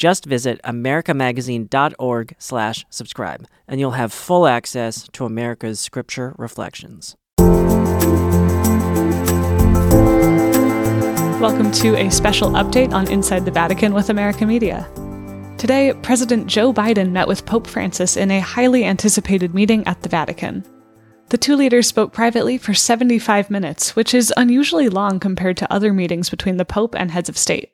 Just visit americamagazine.org slash subscribe, and you'll have full access to America's Scripture Reflections. Welcome to a special update on Inside the Vatican with America Media. Today, President Joe Biden met with Pope Francis in a highly anticipated meeting at the Vatican. The two leaders spoke privately for 75 minutes, which is unusually long compared to other meetings between the Pope and heads of state.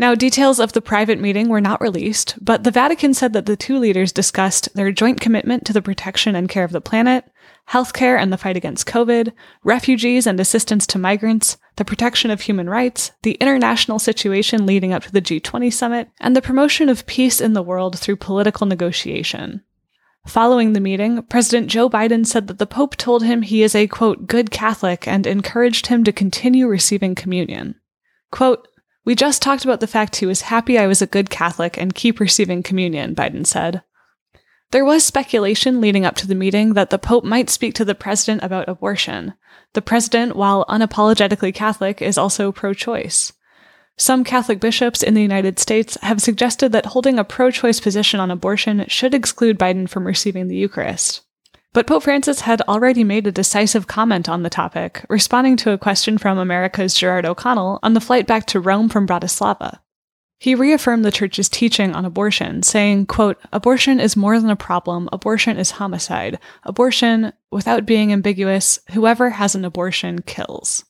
Now, details of the private meeting were not released, but the Vatican said that the two leaders discussed their joint commitment to the protection and care of the planet, healthcare and the fight against COVID, refugees and assistance to migrants, the protection of human rights, the international situation leading up to the G20 summit, and the promotion of peace in the world through political negotiation. Following the meeting, President Joe Biden said that the Pope told him he is a, quote, good Catholic and encouraged him to continue receiving communion. Quote, we just talked about the fact he was happy I was a good Catholic and keep receiving communion, Biden said. There was speculation leading up to the meeting that the Pope might speak to the president about abortion. The president, while unapologetically Catholic, is also pro choice. Some Catholic bishops in the United States have suggested that holding a pro choice position on abortion should exclude Biden from receiving the Eucharist. But Pope Francis had already made a decisive comment on the topic, responding to a question from America's Gerard O'Connell on the flight back to Rome from Bratislava. He reaffirmed the church's teaching on abortion, saying, quote, Abortion is more than a problem, abortion is homicide. Abortion, without being ambiguous, whoever has an abortion kills.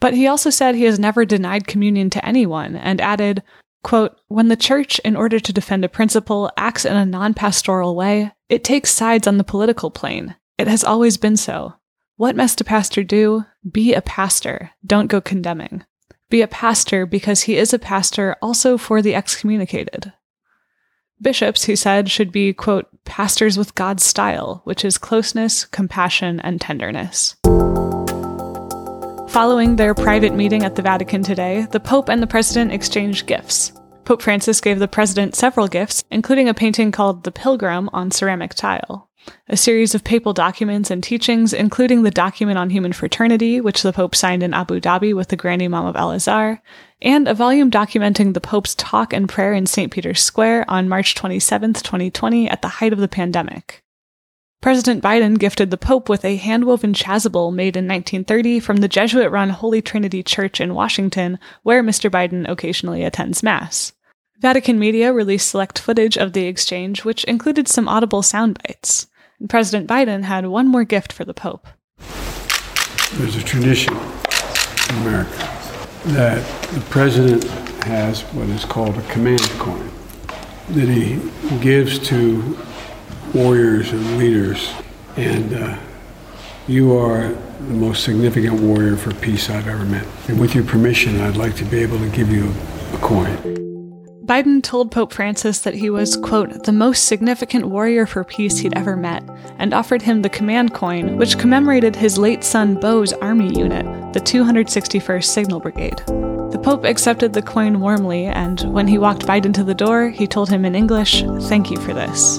But he also said he has never denied communion to anyone and added, quote, When the church, in order to defend a principle, acts in a non pastoral way, it takes sides on the political plane. It has always been so. What must a pastor do? Be a pastor. Don't go condemning. Be a pastor because he is a pastor also for the excommunicated. Bishops, he said, should be, quote, pastors with God's style, which is closeness, compassion, and tenderness. Following their private meeting at the Vatican today, the Pope and the President exchanged gifts. Pope Francis gave the president several gifts, including a painting called The Pilgrim on ceramic tile, a series of papal documents and teachings, including the document on human fraternity, which the Pope signed in Abu Dhabi with the Grand Imam of Al Azhar, and a volume documenting the Pope's talk and prayer in St. Peter's Square on March 27, 2020, at the height of the pandemic. President Biden gifted the Pope with a handwoven chasuble made in 1930 from the Jesuit run Holy Trinity Church in Washington, where Mr. Biden occasionally attends Mass. Vatican media released select footage of the exchange, which included some audible sound bites. President Biden had one more gift for the Pope. There's a tradition in America that the president has what is called a command coin that he gives to warriors and leaders. And uh, you are the most significant warrior for peace I've ever met. And with your permission, I'd like to be able to give you a coin. Biden told Pope Francis that he was, quote, the most significant warrior for peace he'd ever met, and offered him the command coin, which commemorated his late son Beau's army unit, the 261st Signal Brigade. The Pope accepted the coin warmly, and when he walked Biden to the door, he told him in English, Thank you for this.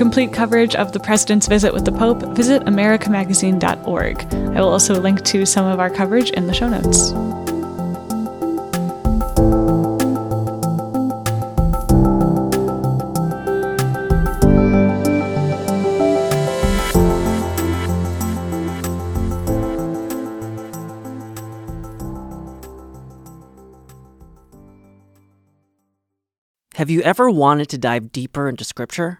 Complete coverage of the President's visit with the Pope, visit americamagazine.org. I will also link to some of our coverage in the show notes. Have you ever wanted to dive deeper into Scripture?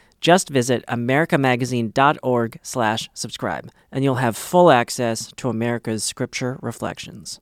Just visit americamagazine.org/subscribe and you'll have full access to America's scripture reflections.